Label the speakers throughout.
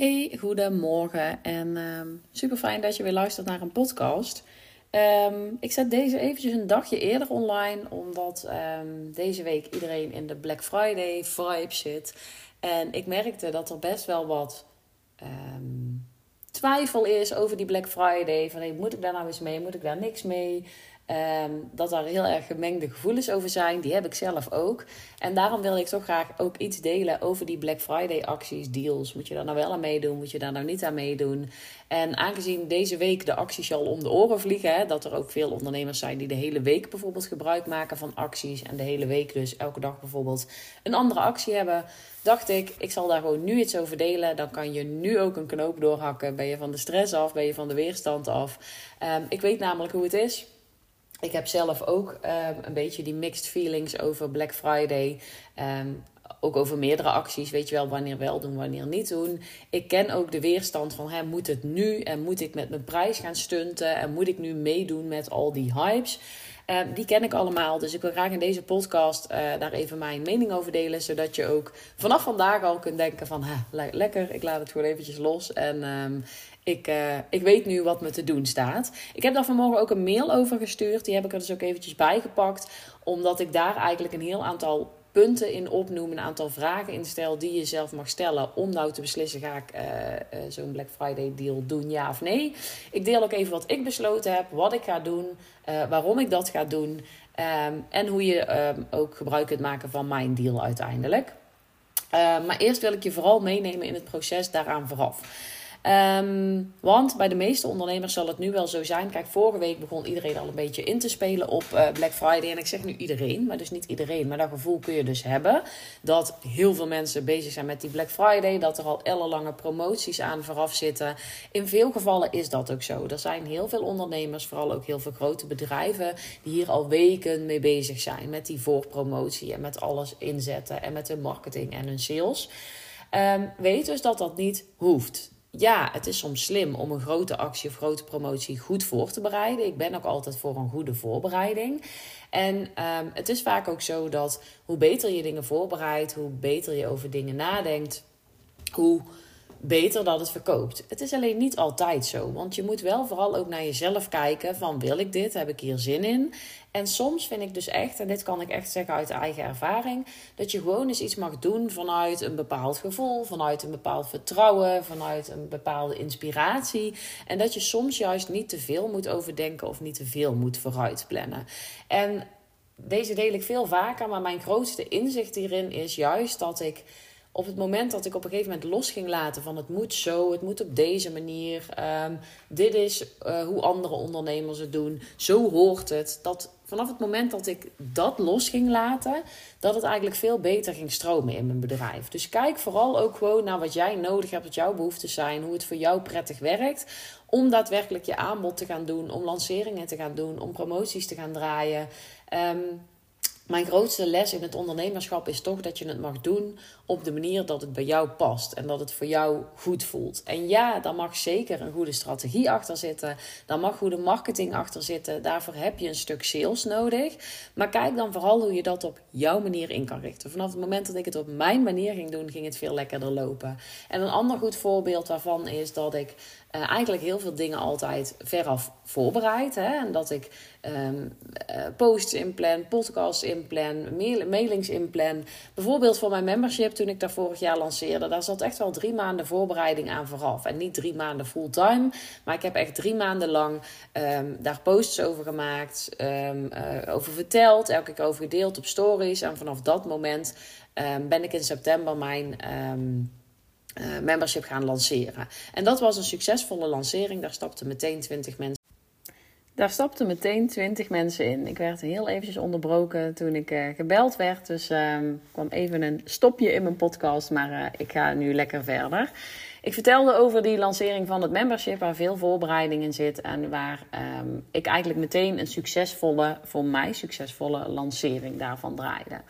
Speaker 1: Hey, goedemorgen en um, super fijn dat je weer luistert naar een podcast. Um, ik zet deze eventjes een dagje eerder online, omdat um, deze week iedereen in de Black Friday vibe zit. En ik merkte dat er best wel wat twijfel is over die Black Friday. Van moet ik daar nou eens mee? Moet ik daar niks mee? Um, dat daar heel erg gemengde gevoelens over zijn. Die heb ik zelf ook. En daarom wil ik toch graag ook iets delen over die Black Friday acties, deals. Moet je daar nou wel aan meedoen? Moet je daar nou niet aan meedoen? En aangezien deze week de acties al om de oren vliegen, hè, dat er ook veel ondernemers zijn die de hele week bijvoorbeeld gebruik maken van acties. En de hele week dus elke dag bijvoorbeeld een andere actie hebben. Dacht ik, ik zal daar gewoon nu iets over delen. Dan kan je nu ook een knoop doorhakken. Ben je van de stress af? Ben je van de weerstand af? Um, ik weet namelijk hoe het is ik heb zelf ook um, een beetje die mixed feelings over Black Friday. Um, ook over meerdere acties, weet je wel, wanneer wel doen, wanneer niet doen. Ik ken ook de weerstand van, hè, moet het nu en moet ik met mijn prijs gaan stunten en moet ik nu meedoen met al die hypes? Uh, die ken ik allemaal, dus ik wil graag in deze podcast uh, daar even mijn mening over delen, zodat je ook vanaf vandaag al kunt denken van, le lekker, ik laat het gewoon eventjes los en ik, uh, ik weet nu wat me te doen staat. Ik heb daar vanmorgen ook een mail over gestuurd. Die heb ik er dus ook eventjes bijgepakt. Omdat ik daar eigenlijk een heel aantal punten in opnoem. Een aantal vragen in stel die je zelf mag stellen. Om nou te beslissen: ga ik uh, uh, zo'n Black Friday deal doen, ja of nee? Ik deel ook even wat ik besloten heb. Wat ik ga doen. waarom ik dat ga doen. Um, en hoe je um, ook gebruik kunt maken van mijn deal uiteindelijk. maar eerst wil ik je vooral meenemen in het proces daaraan vooraf. Um, want bij de meeste ondernemers zal het nu wel zo zijn. Kijk, vorige week begon iedereen al een beetje in te spelen op uh, Black Friday. En ik zeg nu iedereen, maar dus niet iedereen. Maar dat gevoel kun je dus hebben. Dat heel veel mensen bezig zijn met die Black Friday. Dat er al ellenlange promoties aan vooraf zitten. In veel gevallen is dat ook zo. Er zijn heel veel ondernemers, vooral ook heel veel grote bedrijven, die hier al weken mee bezig zijn. Met die voorpromotie en met alles inzetten. En met hun marketing en hun sales. Um, weet dus dat dat niet hoeft ja, het is soms slim om een grote actie of grote promotie goed voor te bereiden. Ik ben ook altijd voor een goede voorbereiding. En um, het is vaak ook zo dat hoe beter je dingen voorbereidt, hoe beter je over dingen nadenkt, hoe beter dat het verkoopt. Het is alleen niet altijd zo, want je moet wel vooral ook naar jezelf kijken van wil ik dit, heb ik hier zin in? En soms vind ik dus echt, en dit kan ik echt zeggen uit eigen ervaring, dat je gewoon eens iets mag doen vanuit een bepaald gevoel, vanuit een bepaald vertrouwen, vanuit een bepaalde inspiratie. En dat je soms juist niet te veel moet overdenken of niet te veel moet vooruitplannen. En deze deel ik veel vaker, maar mijn grootste inzicht hierin is juist dat ik op het moment dat ik op een gegeven moment los ging laten van het moet zo, het moet op deze manier, um, dit is uh, hoe andere ondernemers het doen, zo hoort het. Dat vanaf het moment dat ik dat los ging laten, dat het eigenlijk veel beter ging stromen in mijn bedrijf. Dus kijk vooral ook gewoon naar wat jij nodig hebt, wat jouw behoeften zijn, hoe het voor jou prettig werkt. Om daadwerkelijk je aanbod te gaan doen, om lanceringen te gaan doen, om promoties te gaan draaien. Um, mijn grootste les in het ondernemerschap is toch dat je het mag doen op de manier dat het bij jou past en dat het voor jou goed voelt. En ja, daar mag zeker een goede strategie achter zitten. Daar mag goede marketing achter zitten. Daarvoor heb je een stuk sales nodig. Maar kijk dan vooral hoe je dat op jouw manier in kan richten. Vanaf het moment dat ik het op mijn manier ging doen, ging het veel lekkerder lopen. En een ander goed voorbeeld daarvan is dat ik uh, eigenlijk heel veel dingen altijd veraf voorbereid. Hè? En dat ik um, uh, posts inplan, podcasts inplan, mail mailings inplan. Bijvoorbeeld voor mijn membership toen ik daar vorig jaar lanceerde. Daar zat echt wel drie maanden voorbereiding aan vooraf. En niet drie maanden fulltime. Maar ik heb echt drie maanden lang um, daar posts over gemaakt. Um, uh, over verteld. Elke keer over gedeeld op stories. En vanaf dat moment ben ik in september mijn... Uh, membership gaan lanceren. En dat was een succesvolle lancering. Daar stapten meteen 20 mensen. Daar stapten meteen 20 mensen in. Ik werd heel eventjes onderbroken toen ik uh, gebeld werd. Dus uh, kwam even een stopje in mijn podcast. Maar uh, ik ga nu lekker verder. Ik vertelde over die lancering van het membership, waar veel voorbereiding in zit. En waar um, ik eigenlijk meteen een succesvolle, voor mij succesvolle lancering daarvan draaide.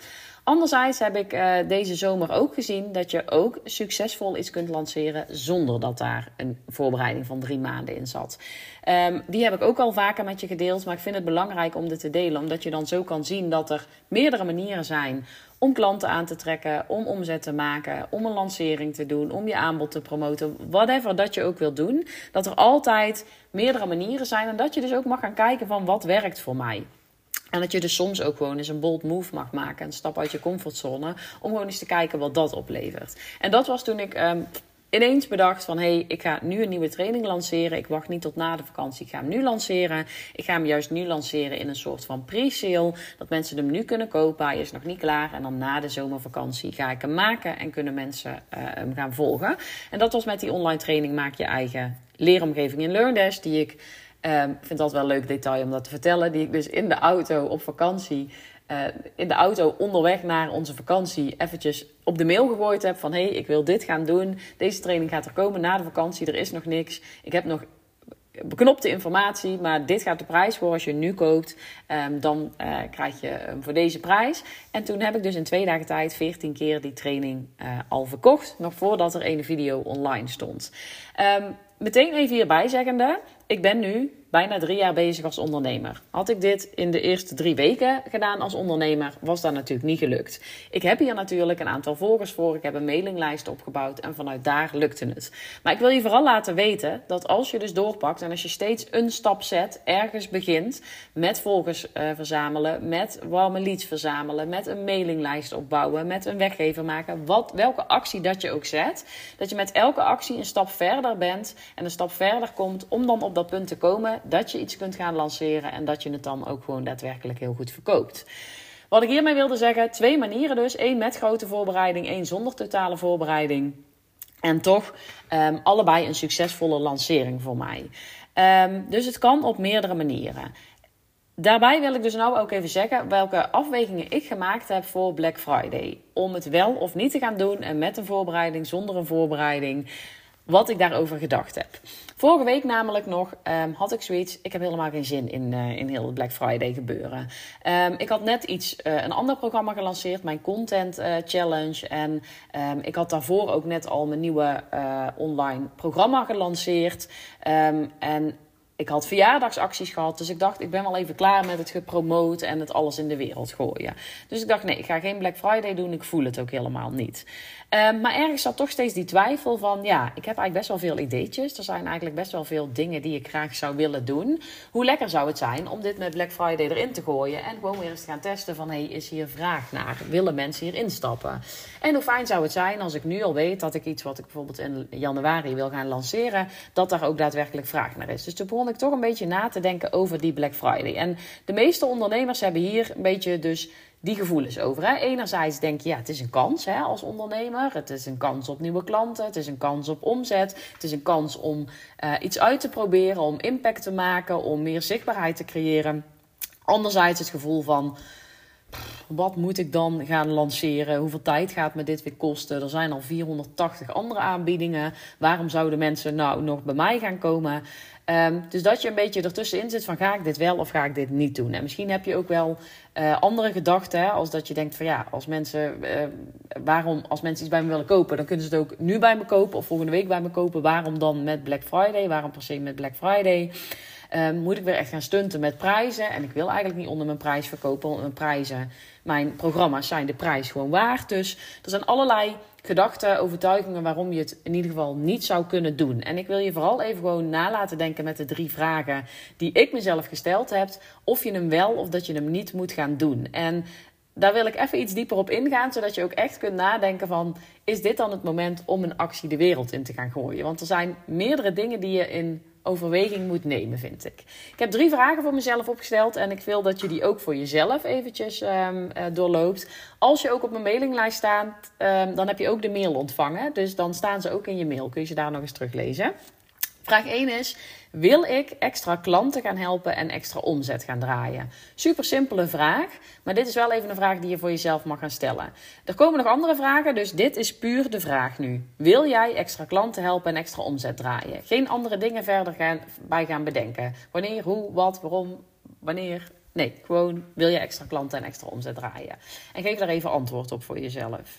Speaker 1: Anderzijds heb ik uh, deze zomer ook gezien dat je ook succesvol iets kunt lanceren zonder dat daar een voorbereiding van drie maanden in zat. Um, die heb ik ook al vaker met je gedeeld, maar ik vind het belangrijk om dit te delen, omdat je dan zo kan zien dat er meerdere manieren zijn om klanten aan te trekken, om omzet te maken, om een lancering te doen, om je aanbod te promoten, whatever dat je ook wilt doen. Dat er altijd meerdere manieren zijn en dat je dus ook mag gaan kijken van wat werkt voor mij. En dat je dus soms ook gewoon eens een bold move mag maken. Een stap uit je comfortzone. Om gewoon eens te kijken wat dat oplevert. En dat was toen ik um, ineens bedacht van... hé, hey, ik ga nu een nieuwe training lanceren. Ik wacht niet tot na de vakantie. Ik ga hem nu lanceren. Ik ga hem juist nu lanceren in een soort van pre-sale. Dat mensen hem nu kunnen kopen. Hij is nog niet klaar. En dan na de zomervakantie ga ik hem maken. En kunnen mensen uh, hem gaan volgen. En dat was met die online training Maak je eigen leeromgeving in LearnDash. Die ik Um, ik vind dat wel een leuk detail om dat te vertellen. Die ik dus in de auto op vakantie, uh, in de auto onderweg naar onze vakantie, eventjes op de mail gegooid heb van hé, hey, ik wil dit gaan doen. Deze training gaat er komen na de vakantie. Er is nog niks. Ik heb nog beknopte informatie, maar dit gaat de prijs voor als je nu koopt. Um, dan uh, krijg je hem voor deze prijs. En toen heb ik dus in twee dagen tijd 14 keer die training uh, al verkocht. Nog voordat er een video online stond. Um, meteen even hierbij zeggende, ik ben nu bijna drie jaar bezig als ondernemer. Had ik dit in de eerste drie weken gedaan als ondernemer, was dat natuurlijk niet gelukt. Ik heb hier natuurlijk een aantal volgers voor. Ik heb een mailinglijst opgebouwd en vanuit daar lukte het. Maar ik wil je vooral laten weten dat als je dus doorpakt en als je steeds een stap zet, ergens begint met volgers uh, verzamelen, met warme leads verzamelen, met een mailinglijst opbouwen, met een weggever maken, wat, welke actie dat je ook zet, dat je met elke actie een stap verder bent en een stap verder komt om dan op dat punt te komen dat je iets kunt gaan lanceren en dat je het dan ook gewoon daadwerkelijk heel goed verkoopt. Wat ik hiermee wilde zeggen, twee manieren dus. één met grote voorbereiding, één zonder totale voorbereiding. En toch um, allebei een succesvolle lancering voor mij. Um, dus het kan op meerdere manieren. Daarbij wil ik dus nou ook even zeggen welke afwegingen ik gemaakt heb voor Black Friday. Om het wel of niet te gaan doen en met een voorbereiding, zonder een voorbereiding wat ik daarover gedacht heb. Vorige week namelijk nog um, had ik zoiets. Ik heb helemaal geen zin in, uh, in heel het Black Friday gebeuren. Um, ik had net iets, uh, een ander programma gelanceerd, mijn Content uh, Challenge. En um, ik had daarvoor ook net al mijn nieuwe online programma gelanceerd. en ik had verjaardagsacties gehad. Dus ik dacht, ik ben wel even klaar met het gepromoot en het alles in de wereld gooien. Dus ik dacht, nee, ik ga geen Black Friday doen. Ik voel het ook helemaal niet. Um, maar ergens zat toch steeds die twijfel van, ja, ik heb eigenlijk best wel veel ideetjes. Er zijn eigenlijk best wel veel dingen die ik graag zou willen doen. Hoe lekker zou het zijn om dit met Black Friday erin te gooien en gewoon weer eens te gaan testen van, hey, is hier vraag naar? Willen mensen hier instappen? En hoe fijn zou het zijn als ik nu al weet dat ik iets wat ik bijvoorbeeld in januari wil gaan lanceren, dat daar ook daadwerkelijk vraag naar is. Dus toen begon ik toch een beetje na te denken over die Black Friday. En de meeste ondernemers hebben hier een beetje dus die gevoelens over. Hè? Enerzijds denk je, ja, het is een kans hè, als ondernemer. Het is een kans op nieuwe klanten. Het is een kans op omzet. Het is een kans om uh, iets uit te proberen, om impact te maken, om meer zichtbaarheid te creëren. Anderzijds het gevoel van, wat moet ik dan gaan lanceren? Hoeveel tijd gaat me dit weer kosten? Er zijn al 480 andere aanbiedingen. Waarom zouden mensen nou nog bij mij gaan komen? Um, dus dat je een beetje ertussenin zit van ga ik dit wel of ga ik dit niet doen? En misschien heb je ook wel uh, andere gedachten, als dat je denkt van ja, als mensen, uh, waarom, als mensen iets bij me willen kopen, dan kunnen ze het ook nu bij me kopen of volgende week bij me kopen. Waarom dan met Black Friday? Waarom per se met Black Friday? Um, moet ik weer echt gaan stunten met prijzen? En ik wil eigenlijk niet onder mijn prijs verkopen, want mijn prijzen, mijn programma's zijn de prijs gewoon waard. Dus er zijn allerlei gedachten, overtuigingen waarom je het in ieder geval niet zou kunnen doen. En ik wil je vooral even gewoon nalaten denken met de drie vragen die ik mezelf gesteld heb. Of je hem wel of dat je hem niet moet gaan doen. En daar wil ik even iets dieper op ingaan, zodat je ook echt kunt nadenken van... is dit dan het moment om een actie de wereld in te gaan gooien? Want er zijn meerdere dingen die je in overweging moet nemen, vind ik. Ik heb drie vragen voor mezelf opgesteld en ik wil dat je die ook voor jezelf eventjes um, uh, doorloopt. Als je ook op mijn mailinglijst staat, um, dan heb je ook de mail ontvangen. Dus dan staan ze ook in je mail. Kun je ze daar nog eens teruglezen. Vraag 1 is: wil ik extra klanten gaan helpen en extra omzet gaan draaien? Super simpele vraag, maar dit is wel even een vraag die je voor jezelf mag gaan stellen. Er komen nog andere vragen, dus dit is puur de vraag nu. Wil jij extra klanten helpen en extra omzet draaien? Geen andere dingen verder gaan, bij gaan bedenken. Wanneer, hoe, wat, waarom, wanneer, Nee, gewoon wil je extra klanten en extra omzet draaien. En geef daar even antwoord op voor jezelf.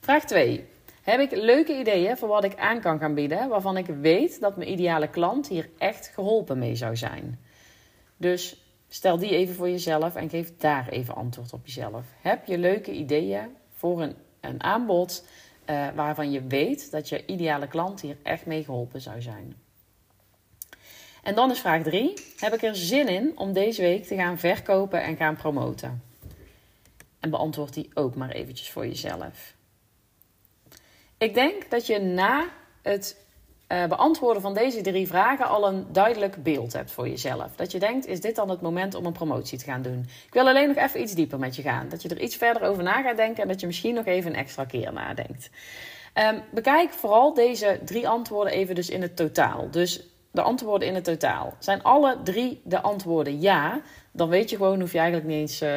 Speaker 1: Vraag 2. Heb ik leuke ideeën voor wat ik aan kan gaan bieden, waarvan ik weet dat mijn ideale klant hier echt geholpen mee zou zijn? Dus stel die even voor jezelf en geef daar even antwoord op jezelf. Heb je leuke ideeën voor een, een aanbod uh, waarvan je weet dat je ideale klant hier echt mee geholpen zou zijn? En dan is vraag 3. Heb ik er zin in om deze week te gaan verkopen en gaan promoten? En beantwoord die ook maar eventjes voor jezelf. Ik denk dat je na het uh, beantwoorden van deze drie vragen al een duidelijk beeld hebt voor jezelf. Dat je denkt, is dit dan het moment om een promotie te gaan doen? Ik wil alleen nog even iets dieper met je gaan. Dat je er iets verder over na gaat denken en dat je misschien nog even een extra keer nadenkt. Um, bekijk vooral deze drie antwoorden even dus in het totaal. Dus de antwoorden in het totaal. Zijn alle drie de antwoorden ja, dan weet je gewoon, hoef je eigenlijk niet eens uh,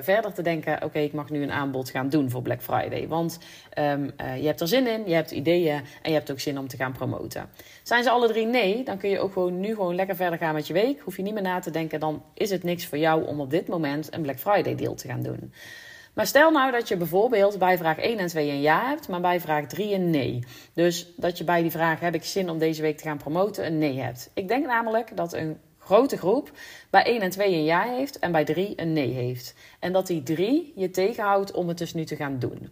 Speaker 1: verder te denken: oké, ik mag nu een aanbod gaan doen voor Black Friday. Want um, uh, je hebt er zin in, je hebt ideeën en je hebt ook zin om te gaan promoten. Zijn ze alle drie nee, dan kun je ook gewoon nu gewoon lekker verder gaan met je week. Hoef je niet meer na te denken, dan is het niks voor jou om op dit moment een Black Friday deal te gaan doen. Maar stel nou dat je bijvoorbeeld bij vraag 1 en 2 een ja hebt, maar bij vraag 3 een nee. Dus dat je bij die vraag heb ik zin om deze week te gaan promoten een nee hebt. Ik denk namelijk dat een grote groep bij 1 en 2 een ja heeft en bij 3 een nee heeft. En dat die 3 je tegenhoudt om het dus nu te gaan doen.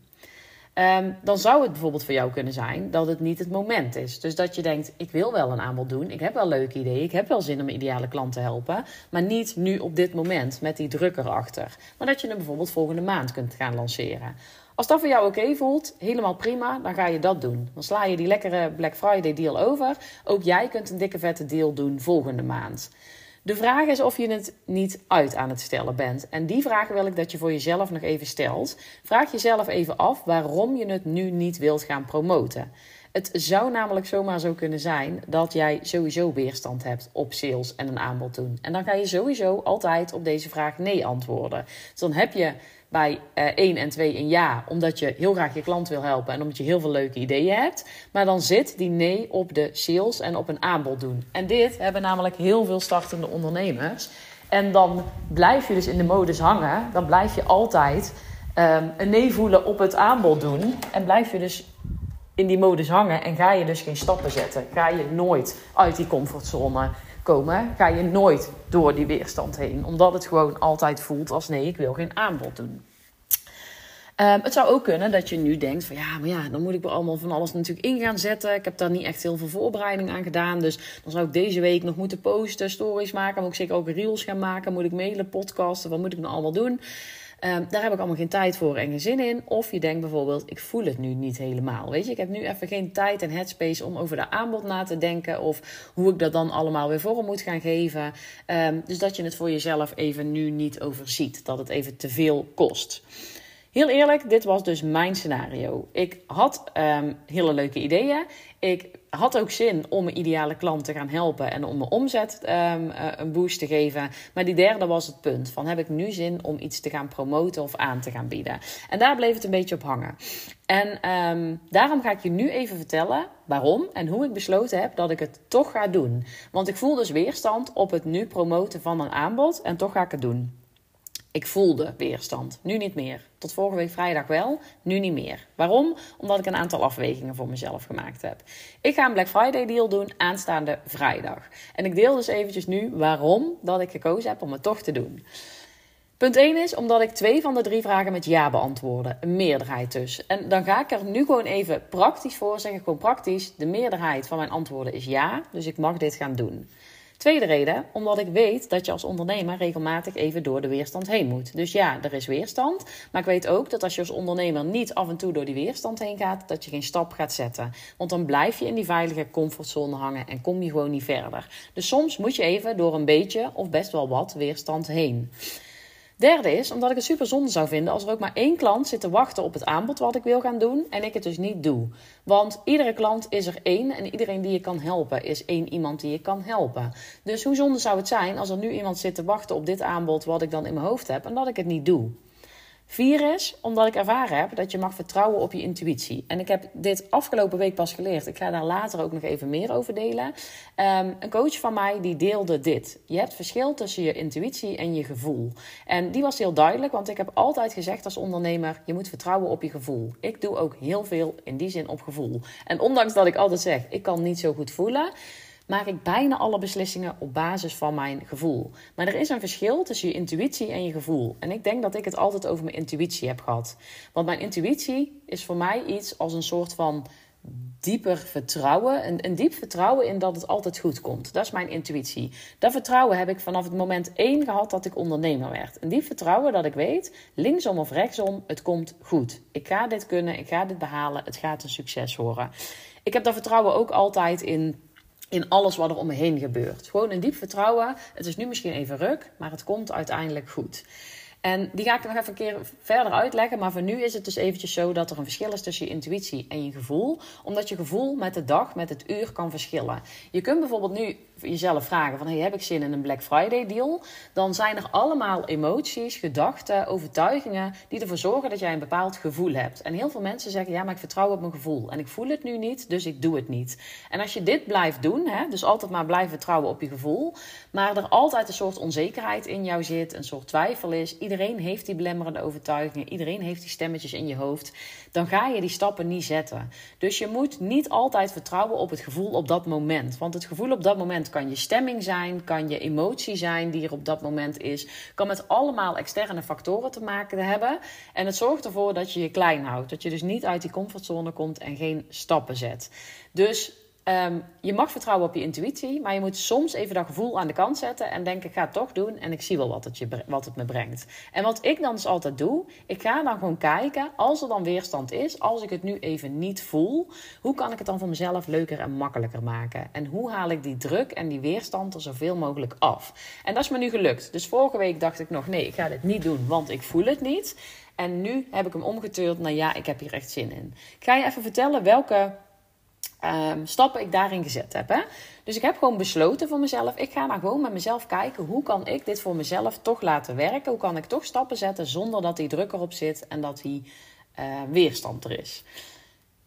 Speaker 1: Um, dan zou het bijvoorbeeld voor jou kunnen zijn dat het niet het moment is. Dus dat je denkt: ik wil wel een aanbod doen, ik heb wel leuke ideeën, ik heb wel zin om ideale klant te helpen, maar niet nu op dit moment met die druk erachter. Maar dat je hem bijvoorbeeld volgende maand kunt gaan lanceren. Als dat voor jou oké voelt, helemaal prima, dan ga je dat doen. Dan sla je die lekkere Black Friday deal over. Ook jij kunt een dikke vette deal doen volgende maand. De vraag is of je het niet uit aan het stellen bent. En die vraag wil ik dat je voor jezelf nog even stelt. Vraag jezelf even af waarom je het nu niet wilt gaan promoten. Het zou namelijk zomaar zo kunnen zijn dat jij sowieso weerstand hebt op sales en een aanbod doen. En dan ga je sowieso altijd op deze vraag nee antwoorden. Dus dan heb je bij uh, eh, 1 en 2 een ja, omdat je heel graag je klant wil helpen en omdat je heel veel leuke ideeën hebt. Maar dan zit die nee op de sales en op een aanbod doen. En dit hebben namelijk heel veel startende ondernemers. En dan blijf je dus in de modus hangen. Dan blijf je altijd um, een nee voelen op het aanbod doen. En blijf je dus in die modus hangen en ga je dus geen stappen zetten. Ga je nooit uit die comfortzone komen, ga je nooit door die weerstand heen. Omdat het gewoon altijd voelt als nee, ik wil geen aanbod doen. Um, het zou ook kunnen dat je nu denkt van ja, maar ja, dan moet ik wel allemaal van alles natuurlijk in gaan zetten. Ik heb daar niet echt heel veel voorbereiding aan gedaan. Dus dan zou ik deze week nog moeten posten, stories maken. Moet ik zeker ook reels gaan maken. Moet ik mailen, podcasten. Wat moet ik nou allemaal doen? Um, daar heb ik allemaal geen tijd voor en geen zin in. Of je denkt bijvoorbeeld, ik voel het nu niet helemaal. Weet je, ik heb nu even geen tijd en headspace om over de aanbod na te denken. Of hoe ik dat dan allemaal weer vorm moet gaan geven. Um, dus dat je het voor jezelf even nu niet overziet. Dat het even te veel kost. Heel eerlijk, dit was dus mijn scenario. Ik had um, hele leuke ideeën. Ik had ook zin om mijn ideale klant te gaan helpen en om mijn omzet um, een boost te geven. Maar die derde was het punt: van heb ik nu zin om iets te gaan promoten of aan te gaan bieden? En daar bleef het een beetje op hangen. En um, daarom ga ik je nu even vertellen waarom en hoe ik besloten heb dat ik het toch ga doen. Want ik voel dus weerstand op het nu promoten van een aanbod en toch ga ik het doen. Ik voelde weerstand. Nu niet meer. Tot vorige week vrijdag wel, nu niet meer. Waarom? Omdat ik een aantal afwegingen voor mezelf gemaakt heb. Ik ga een Black Friday deal doen aanstaande vrijdag. En ik deel dus eventjes nu waarom dat ik gekozen heb om het toch te doen. Punt 1 is omdat ik twee van de drie vragen met ja beantwoordde. Een meerderheid dus. En dan ga ik er nu gewoon even praktisch voor zeggen. Gewoon praktisch. De meerderheid van mijn antwoorden is ja. Dus ik mag dit gaan doen. Tweede reden, omdat ik weet dat je als ondernemer regelmatig even door de weerstand heen moet. Dus ja, er is weerstand. Maar ik weet ook dat als je als ondernemer niet af en toe door die weerstand heen gaat, dat je geen stap gaat zetten. Want dan blijf je in die veilige comfortzone hangen en kom je gewoon niet verder. Dus soms moet je even door een beetje of best wel wat weerstand heen. Derde is omdat ik het super zonde zou vinden als er ook maar één klant zit te wachten op het aanbod wat ik wil gaan doen en ik het dus niet doe. Want iedere klant is er één en iedereen die je kan helpen is één iemand die je kan helpen. Dus hoe zonde zou het zijn als er nu iemand zit te wachten op dit aanbod wat ik dan in mijn hoofd heb en dat ik het niet doe. Vier is omdat ik ervaren heb dat je mag vertrouwen op je intuïtie. En ik heb dit afgelopen week pas geleerd. Ik ga daar later ook nog even meer over delen. Ehm, een coach van mij die deelde dit. Je hebt verschil tussen je intuïtie en je gevoel. En die was heel duidelijk, want ik heb altijd gezegd als ondernemer: je moet vertrouwen op je gevoel. Ik doe ook heel veel in die zin op gevoel. En ondanks dat ik altijd zeg: ik kan niet zo goed voelen maak ik bijna alle beslissingen op basis van mijn gevoel. Maar er is een verschil tussen je intuïtie en je gevoel. En ik denk dat ik het altijd over mijn intuïtie heb gehad. Want mijn intuïtie is voor mij iets als een soort van dieper vertrouwen. Een, een diep vertrouwen in dat het altijd goed komt. Dat is mijn intuïtie. Dat vertrouwen heb ik vanaf het moment één gehad dat ik ondernemer werd. Een diep vertrouwen dat ik weet, linksom of rechtsom, het komt goed. Ik ga dit kunnen, ik ga dit behalen, het gaat een succes worden. Ik heb dat vertrouwen ook altijd in in alles wat er om me heen gebeurt. Gewoon een diep vertrouwen. Het is nu misschien even ruk, maar het komt uiteindelijk goed. En die ga ik nog even een keer verder uitleggen. Maar voor nu is het dus eventjes zo dat er een verschil is tussen je intuïtie en je gevoel. Omdat je gevoel met de dag, met het uur kan verschillen. Je kunt bijvoorbeeld nu jezelf vragen van... Hey, heb ik zin in een Black Friday deal? Dan zijn er allemaal emoties, gedachten, overtuigingen... die ervoor zorgen dat jij een bepaald gevoel hebt. En heel veel mensen zeggen... ja, maar ik vertrouw op mijn gevoel. En ik voel het nu niet, dus ik doe het niet. En als je dit blijft doen, hè, dus altijd maar blijven vertrouwen op je gevoel... maar er altijd een soort onzekerheid in jou zit, een soort twijfel is... iedereen heeft die belemmerende overtuigingen... iedereen heeft die stemmetjes in je hoofd... dan ga je die stappen niet zetten. Dus je moet niet altijd vertrouwen op het gevoel op dat moment. Want het gevoel op dat moment kan je stemming zijn, kan je emotie zijn die er op dat moment is. Kan met allemaal externe factoren te maken hebben. En het zorgt ervoor dat je je klein houdt. Dat je dus niet uit die comfortzone komt en geen stappen zet. Dus Ehm, je mag vertrouwen op je intuïtie, maar je moet soms even dat gevoel aan de kant zetten en denken: ik ga het toch doen en ik zie wel wat het, je, wat het me brengt. En wat ik dan dus altijd doe, ik ga dan gewoon kijken, als er dan weerstand is, als ik het nu even niet voel, hoe kan ik het dan voor mezelf leuker en makkelijker maken? En hoe haal ik die druk en die weerstand er zoveel mogelijk af? En dat is me nu gelukt. Dus vorige week dacht ik nog: nee, ik ga dit niet doen, want ik voel het niet. En nu heb ik hem omgeturnd naar ja, ik heb hier echt zin in. Ik ga je even vertellen welke um, stappen ik daarin gezet heb. Hè? Dus ik heb gewoon besloten voor mezelf. Ik ga nou gewoon met mezelf kijken. Hoe kan ik dit voor mezelf toch laten werken? Hoe kan ik toch stappen zetten zonder dat die druk erop zit en dat die uh, weerstand er is?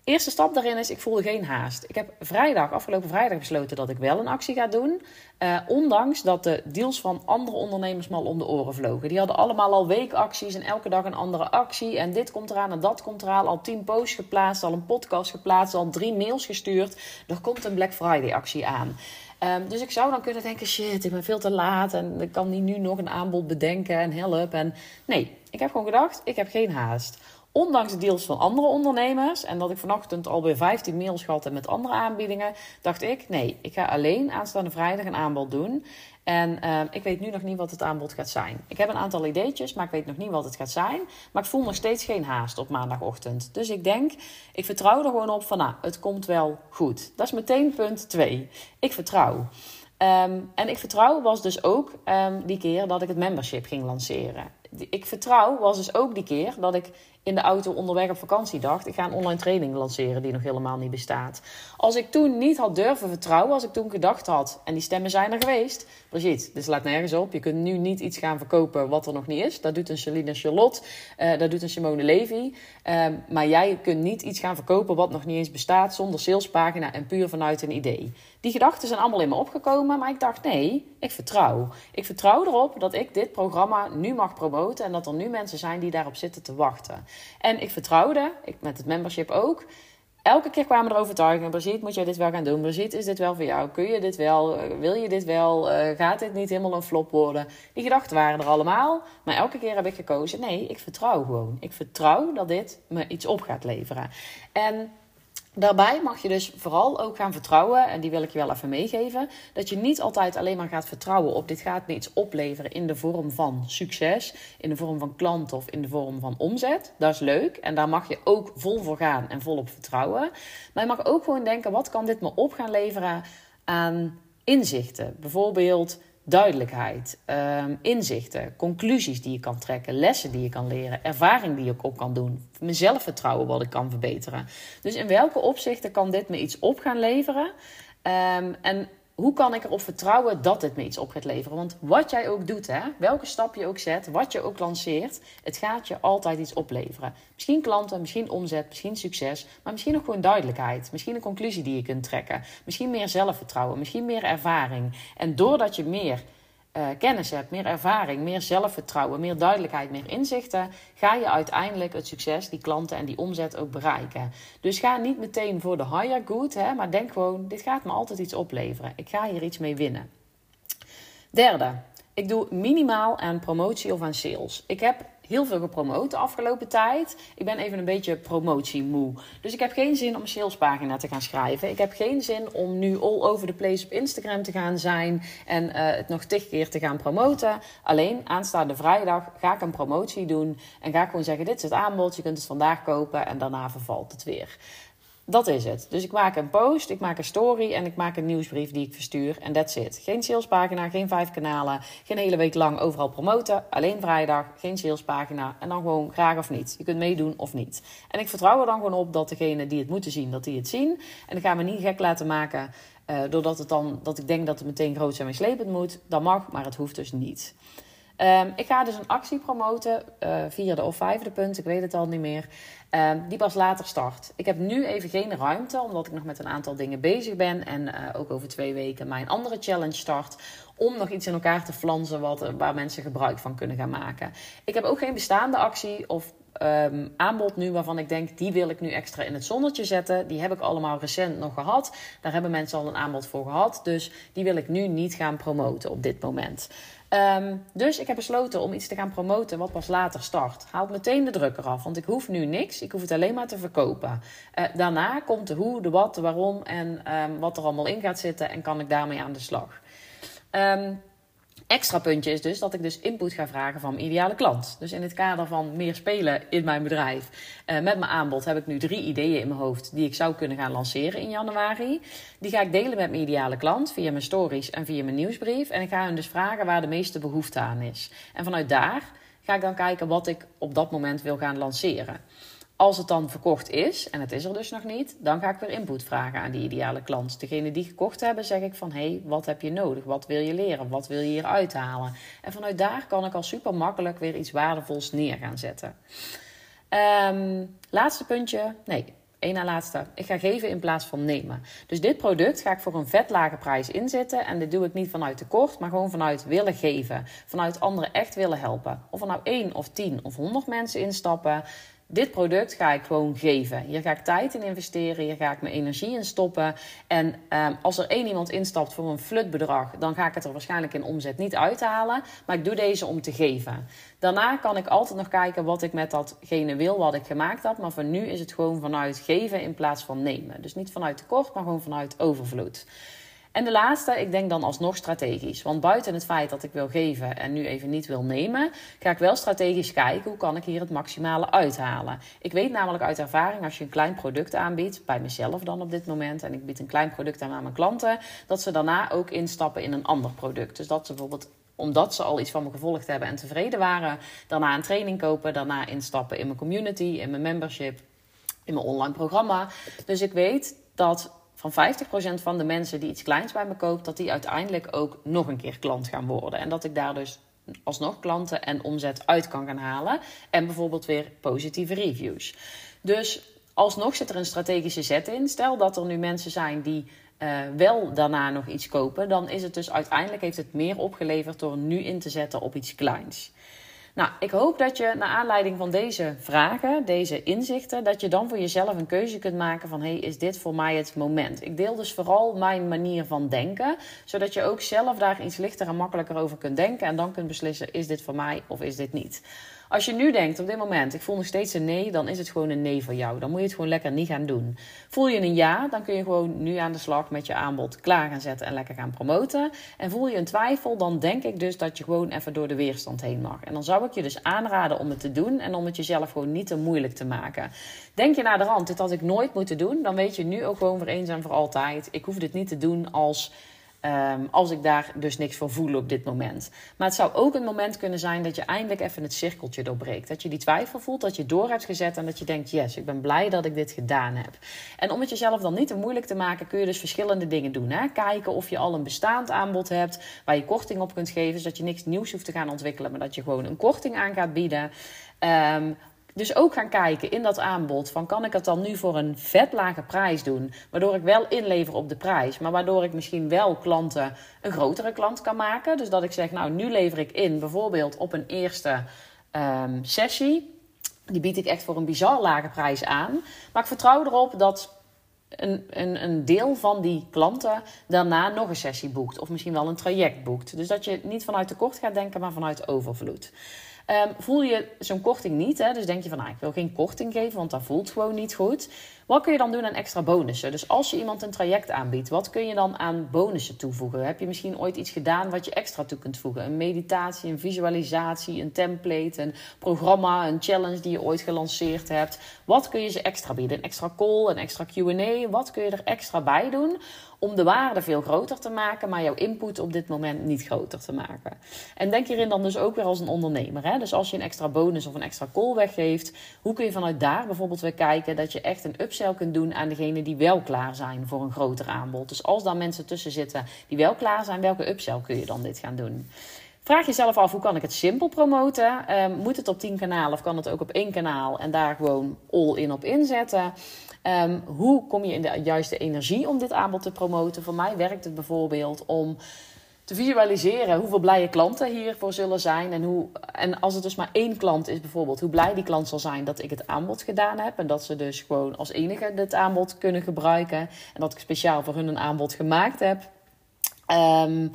Speaker 1: Eerste stap daarin is, ik voelde geen haast. Ik heb vrijdag, afgelopen vrijdag besloten dat ik wel een actie ga doen. Uh, ondanks dat de deals van andere ondernemers mal om de oren vlogen. Die hadden allemaal al weekacties en elke dag een andere actie. En dit komt eraan en dat komt eraan. Al tien posts geplaatst, al een podcast geplaatst, al drie mails gestuurd. Er komt een Black Friday actie aan. Um, dus ik zou dan kunnen denken: shit, ik ben veel te laat en ik kan niet nu nog een aanbod bedenken en help. En nee, ik heb gewoon gedacht: ik heb geen haast. Ondanks de deals van andere ondernemers en dat ik vanochtend alweer 15 mails heb met andere aanbiedingen, dacht ik: nee, ik ga alleen aanstaande vrijdag een aanbod doen. En uh, ik weet nu nog niet wat het aanbod gaat zijn. Ik heb een aantal ideetjes, maar ik weet nog niet wat het gaat zijn. Maar ik voel nog steeds geen haast op maandagochtend. Dus ik denk, ik vertrouw er gewoon op van, nou, het komt wel goed. Dat is meteen punt 2. Ik vertrouw. Um, en ik vertrouw was dus ook um, die keer dat ik het membership ging lanceren. Ik vertrouw was dus ook die keer dat ik in de auto onderweg op vakantie dacht: ik ga een online training lanceren die nog helemaal niet bestaat. Als ik toen niet had durven vertrouwen, als ik toen gedacht had, en die stemmen zijn er geweest, Brigitte, dit slaat nergens op. Je kunt nu niet iets gaan verkopen wat er nog niet is. Dat doet een Celine Charlotte, uh, dat doet een Simone Levy. Uh, maar jij kunt niet iets gaan verkopen wat nog niet eens bestaat zonder salespagina en puur vanuit een idee. Die gedachten zijn allemaal in me opgekomen, maar ik dacht: nee, ik vertrouw. Ik vertrouw erop dat ik dit programma nu mag promoten en dat er nu mensen zijn die daarop zitten te wachten. En ik vertrouwde, ik, met het membership ook. Elke keer kwamen er overtuigingen. Brigitte, moet jij dit wel gaan doen? Brigitte, is dit wel voor jou? Kun je dit wel? Eh, wil je dit wel? Uh, gaat dit niet helemaal een flop worden? Die gedachten waren er allemaal. Maar elke keer heb ik gekozen, nee, ik vertrouw gewoon. Ik vertrouw dat dit me iets op gaat leveren. En Daarbij mag je dus vooral ook gaan vertrouwen, en die wil ik je wel even meegeven, dat je niet altijd alleen maar gaat vertrouwen op dit gaat me iets opleveren in de vorm van succes, in de vorm van klant of in de vorm van omzet. Dat is leuk en daar mag je ook vol voor gaan en volop vertrouwen. Maar je mag ook gewoon denken, wat kan dit me op gaan leveren aan inzichten? Bijvoorbeeld duidelijkheid, um, inzichten, conclusies die je kan trekken, lessen die je kan leren, ervaring die je op kan doen, mijn zelfvertrouwen wat ik kan verbeteren. Dus in welke opzichten kan dit me iets op gaan leveren? Um, en hoe kan ik erop vertrouwen dat het me iets op gaat leveren? Want wat jij ook doet, hè, welke stap je ook zet, wat je ook lanceert, het gaat je altijd iets opleveren. Misschien klanten, misschien omzet, misschien succes, maar misschien ook gewoon duidelijkheid. Misschien een conclusie die je kunt trekken. Misschien meer zelfvertrouwen, misschien meer ervaring. En doordat je meer uh, kennis hebt, meer ervaring, meer zelfvertrouwen, meer duidelijkheid, meer inzichten, ga je uiteindelijk het succes, die klanten en die omzet ook bereiken. Dus ga niet meteen voor de higher good, hè, maar denk gewoon: dit gaat me altijd iets opleveren. Ik ga hier iets mee winnen. Derde, ik doe minimaal aan promotie of aan sales. Ik heb heel veel gepromoot de afgelopen tijd. Ik ben even een beetje promotiemoe. Dus ik heb geen zin om een salespagina te gaan schrijven. Ik heb geen zin om nu all over the place op Instagram te gaan zijn en uh, het nog tig keer te gaan promoten. Alleen aanstaande vrijdag ga ik een promotie doen en ga ik gewoon zeggen: dit is het aanbod, je kunt het vandaag kopen en daarna vervalt het weer. Dat is het. Dus ik maak een post, ik maak een story en ik maak een nieuwsbrief die ik verstuur. En that's it. Geen salespagina, geen vijf kanalen, geen hele week lang overal promoten. Alleen vrijdag, geen salespagina. En dan gewoon graag of niet. Je kunt meedoen of niet. En ik vertrouw er dan gewoon op dat degenen die het moeten zien, dat die het zien. En ik ga me niet gek laten maken uh, doordat het dan, dat ik denk dat het meteen groot en meeslepend moet. Dat mag, maar het hoeft dus niet. Um, ik ga dus een actie promoten, uh, vierde of vijfde punt, ik weet het al niet meer, um, die pas later start. Ik heb nu even geen ruimte, omdat ik nog met een aantal dingen bezig ben en uh, ook over twee weken mijn andere challenge start, om nog iets in elkaar te flansen wat, waar mensen gebruik van kunnen gaan maken. Ik heb ook geen bestaande actie of um, aanbod nu waarvan ik denk, die wil ik nu extra in het zonnetje zetten. Die heb ik allemaal recent nog gehad. Daar hebben mensen al een aanbod voor gehad. Dus die wil ik nu niet gaan promoten op dit moment. Um, dus ik heb besloten om iets te gaan promoten wat pas later start. Haalt meteen de druk eraf, want ik hoef nu niks. Ik hoef het alleen maar te verkopen. Uh, daarna komt de hoe, de wat, de waarom en um, wat er allemaal in gaat zitten en kan ik daarmee aan de slag. Um, extra puntje is dus dat ik dus input ga vragen van mijn ideale klant. Dus in het kader van meer spelen in mijn bedrijf uh, met mijn aanbod heb ik nu drie ideeën in mijn hoofd die ik zou kunnen gaan lanceren in januari. Die ga ik delen met mijn ideale klant via mijn stories en via mijn nieuwsbrief. En ik ga hen dus vragen waar de meeste behoefte aan is. En vanuit daar ga ik dan kijken wat ik op dat moment wil gaan lanceren. Als het dan verkocht is, en het is er dus nog niet, dan ga ik weer input vragen aan die ideale klant. Degene die gekocht hebben, zeg ik van hé, hey, wat heb je nodig? Wat wil je leren? Wat wil je hier uithalen? En vanuit daar kan ik al super makkelijk weer iets waardevols neer gaan zetten. Um, laatste puntje, nee, één na laatste. Ik ga geven in plaats van nemen. Dus dit product ga ik voor een vet lage prijs inzetten. En dit doe ik niet vanuit tekort, maar gewoon vanuit willen geven. Vanuit anderen echt willen helpen. Of er nou één of tien of honderd mensen instappen dit product ga ik gewoon geven. Hier ga ik tijd in investeren, hier ga ik mijn energie in stoppen. En um, als er één iemand instapt voor een flutbedrag, dan ga ik het er waarschijnlijk in omzet niet uithalen. Maar ik doe deze om te geven. Daarna kan ik altijd nog kijken wat ik met datgene wil, wat ik gemaakt heb. Maar voor nu is het gewoon vanuit geven in plaats van nemen. Dus niet vanuit tekort, maar gewoon vanuit overvloed. En de laatste, ik denk dan alsnog strategisch. Want buiten het feit dat ik wil geven en nu even niet wil nemen, ga ik wel strategisch kijken hoe kan ik hier het maximale uithalen. Ik weet namelijk uit ervaring, als je een klein product aanbiedt, bij mezelf dan op dit moment, en ik bied een klein product aan aan mijn klanten, dat ze daarna ook instappen in een ander product. Dus dat ze bijvoorbeeld omdat ze al iets van me gevolgd hebben en tevreden waren, daarna een training kopen, daarna instappen in mijn community, in mijn membership, in mijn online programma. Dus ik weet dat van 50% van de mensen die iets kleins bij me koopt, dat die uiteindelijk ook nog een keer klant gaan worden. En dat ik daar dus alsnog klanten en omzet uit kan gaan halen. En bijvoorbeeld weer positieve reviews. Dus alsnog zit er een strategische zet in. Stel dat er nu mensen zijn die uh, wel daarna nog iets kopen, dan is het dus uiteindelijk heeft het meer opgeleverd door nu in te zetten op iets kleins. Nou, ik hoop dat je naar aanleiding van deze vragen, deze inzichten, dat je dan voor jezelf een keuze kunt maken van hey, is dit voor mij het moment? Ik deel dus vooral mijn manier van denken, zodat je ook zelf daar iets lichter en makkelijker over kunt denken en dan kunt beslissen is dit voor mij of is dit niet. Als je nu denkt op dit moment, ik voel nog steeds een nee, dan is het gewoon een nee voor jou. Dan moet je het gewoon lekker niet gaan doen. Voel je een ja, dan kun je gewoon nu aan de slag met je aanbod klaar gaan zetten en lekker gaan promoten. En voel je een twijfel, dan denk ik dus dat je gewoon even door de weerstand heen mag. En dan zou ik je dus aanraden om het te doen en om het jezelf gewoon niet te moeilijk te maken. Denk je naar de rand, dit had ik nooit moeten doen, dan weet je nu ook gewoon voor eens en voor altijd. Ik hoef dit niet te doen als Ehm, als ik daar dus niks voor voel op dit moment. Maar het zou ook een moment kunnen zijn dat je eindelijk even het cirkeltje doorbreekt. Dat je die twijfel voelt, dat je door hebt gezet en dat je denkt: yes, ik ben blij dat ik dit gedaan heb. En om het jezelf dan niet te moeilijk te maken, kun je dus verschillende dingen doen. Hè? Kijken of je al een bestaand aanbod hebt waar je korting op kunt geven, zodat je niks nieuws hoeft te gaan ontwikkelen, maar dat je gewoon een korting aan gaat bieden. Um, dus ook gaan kijken in dat aanbod van kan ik het dan nu voor een vet lage prijs doen, waardoor ik wel inlever op de prijs, maar waardoor ik misschien wel klanten een grotere klant kan maken. Dus dat ik zeg, nou nu lever ik in bijvoorbeeld op een eerste um, sessie. Die bied ik echt voor een bizar lage prijs aan. Maar ik vertrouw erop dat een, een, een deel van die klanten daarna nog een sessie boekt. Of misschien wel een traject boekt. Dus dat je niet vanuit tekort gaat denken, maar vanuit overvloed. Um, voel je zo'n korting niet, hè? dus denk je van nou, ik wil geen korting geven, want dat voelt gewoon niet goed. Wat kun je dan doen aan extra bonussen? Dus als je iemand een traject aanbiedt, wat kun je dan aan bonussen toevoegen? Heb je misschien ooit iets gedaan wat je extra toe kunt voegen? Een meditatie, een visualisatie, een template, een programma, een challenge die je ooit gelanceerd hebt. Wat kun je ze extra bieden? Een extra call, een extra QA? Wat kun je er extra bij doen om de waarde veel groter te maken, maar jouw input op dit moment niet groter te maken? En denk hierin dan dus ook weer als een ondernemer. Hè? Dus als je een extra bonus of een extra call weggeeft, hoe kun je vanuit daar bijvoorbeeld weer kijken dat je echt een upsell kunt doen aan degenen die wel klaar zijn voor een groter aanbod? Dus als daar mensen tussen zitten die wel klaar zijn, welke upsell kun je dan dit gaan doen? Vraag jezelf af, hoe kan ik het simpel promoten? Um, moet het op 10 kanalen of kan het ook op één kanaal en daar gewoon all in op inzetten? Um, hoe kom je in de juiste energie om dit aanbod te promoten? Voor mij werkt het bijvoorbeeld om te visualiseren hoeveel blije klanten hiervoor zullen zijn. En, hoe, en als het dus maar één klant is bijvoorbeeld, hoe blij die klant zal zijn dat ik het aanbod gedaan heb. En dat ze dus gewoon als enige dit aanbod kunnen gebruiken. En dat ik speciaal voor hun een aanbod gemaakt heb. Um,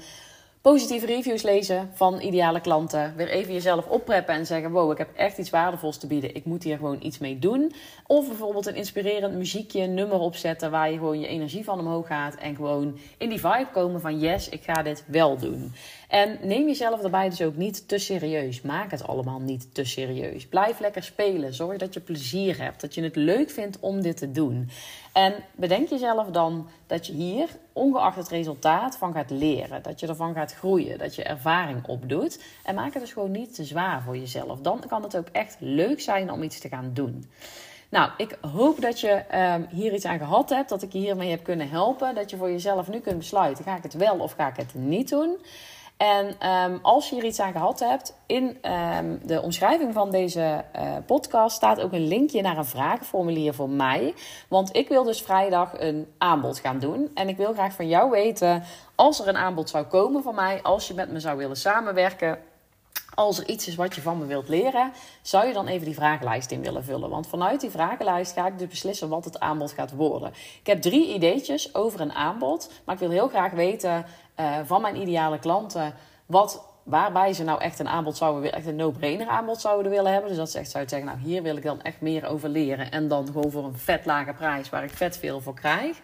Speaker 1: positieve reviews lezen van ideale klanten. Weer even jezelf oppreppen en zeggen: Wow, ik heb echt iets waardevols te bieden. Ik moet hier gewoon iets mee doen. Of bijvoorbeeld een inspirerend muziekje, nummer opzetten waar je gewoon je energie van omhoog gaat. En gewoon in die vibe komen van: Yes, ik ga dit wel doen. En neem jezelf daarbij dus ook niet te serieus. Maak het allemaal niet te serieus. Blijf lekker spelen. Zorg dat je plezier hebt. Dat je het leuk vindt om dit te doen. En bedenk jezelf dan dat je hier, ongeacht het resultaat, van gaat leren. Dat je ervan gaat groeien. Dat je ervaring opdoet. En maak het dus gewoon niet te zwaar voor jezelf. Dan kan het ook echt leuk zijn om iets te gaan doen. Nou, ik hoop dat je um, hier iets aan gehad hebt. Dat ik je hiermee heb kunnen helpen. Dat je voor jezelf nu kunt besluiten: ga ik het wel of ga ik het niet doen? En um, als je hier iets aan gehad hebt, in um, de omschrijving van deze uh, podcast staat ook een linkje naar een vragenformulier voor mij. Want ik wil dus vrijdag een aanbod gaan doen. En ik wil graag van jou weten, als er een aanbod zou komen van mij, als je met me zou willen samenwerken, als er iets is wat je van me wilt leren, zou je dan even die vragenlijst in willen vullen. Want vanuit die vragenlijst ga ik dus beslissen wat het aanbod gaat worden. Ik heb drie ideetjes over een aanbod, maar ik wil heel graag weten uh, van mijn ideale klanten wat waarbij ze nou echt een aanbod zouden echt een no-brainer aanbod zouden willen hebben. Dus dat ze echt zouden zeggen, nou hier wil ik dan echt meer over leren. En dan gewoon voor een vet lage prijs waar ik vet veel voor krijg.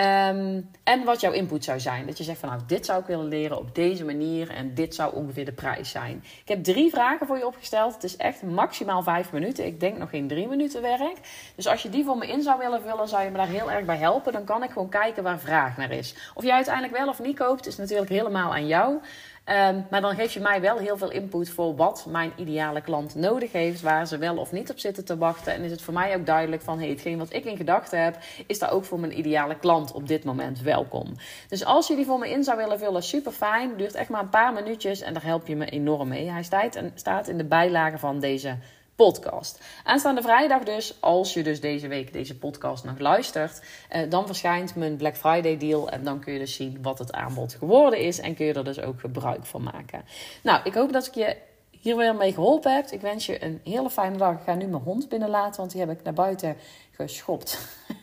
Speaker 1: Um, en wat jouw input zou zijn. Dat je zegt van nou, dit zou ik willen leren op deze manier en dit zou ongeveer de prijs zijn. Ik heb drie vragen voor je opgesteld. Het is echt maximaal vijf minuten. Ik denk nog geen drie minuten werk. Dus als je die voor me in zou willen vullen, zou je me daar heel erg bij helpen. Dan kan ik gewoon kijken waar vraag naar is. Of je uiteindelijk wel of niet koopt, is natuurlijk helemaal aan jou. Um, maar dan geef je mij wel heel veel input voor wat mijn ideale klant nodig heeft, waar ze wel of niet op zitten te wachten. En is het voor mij ook duidelijk van hey, hetgeen wat ik in gedachten heb, is daar ook voor mijn ideale klant op dit moment welkom. Dus als je die voor me in zou willen vullen, super fijn. Duurt echt maar een paar minuutjes en daar help je me enorm mee. Hij staat, en staat in de bijlage van deze podcast. Aanstaande vrijdag dus, als je dus deze week deze podcast nog luistert, eh, dan verschijnt mijn Black Friday deal en dan kun je dus zien wat het aanbod geworden is en kun je er dus ook gebruik van maken. Nou, ik hoop dat ik je hier weer mee geholpen heb. Ik wens je een hele fijne dag. Ik ga nu mijn hond binnenlaten, want die heb ik naar buiten geschopt.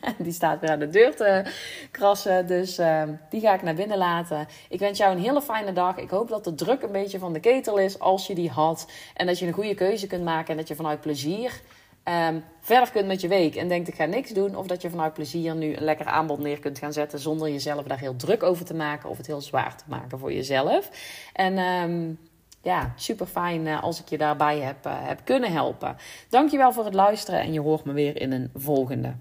Speaker 1: die staat weer aan de deur te krassen. Dus uh, die ga ik naar binnen laten. Ik wens jou een hele fijne dag. Ik hoop dat de druk een beetje van de ketel is als je die had. En dat je een goede keuze kunt maken en dat je vanuit plezier. Um, verder kunt met je week en denkt ik ga niks doen. Of dat je vanuit plezier nu een lekker aanbod neer kunt gaan zetten. Zonder jezelf daar heel druk over te maken. Of het heel zwaar te maken voor jezelf. En um, ja, super fijn uh, als ik je daarbij heb, uh, heb kunnen helpen. Dankjewel voor het luisteren en je hoort me weer in een volgende.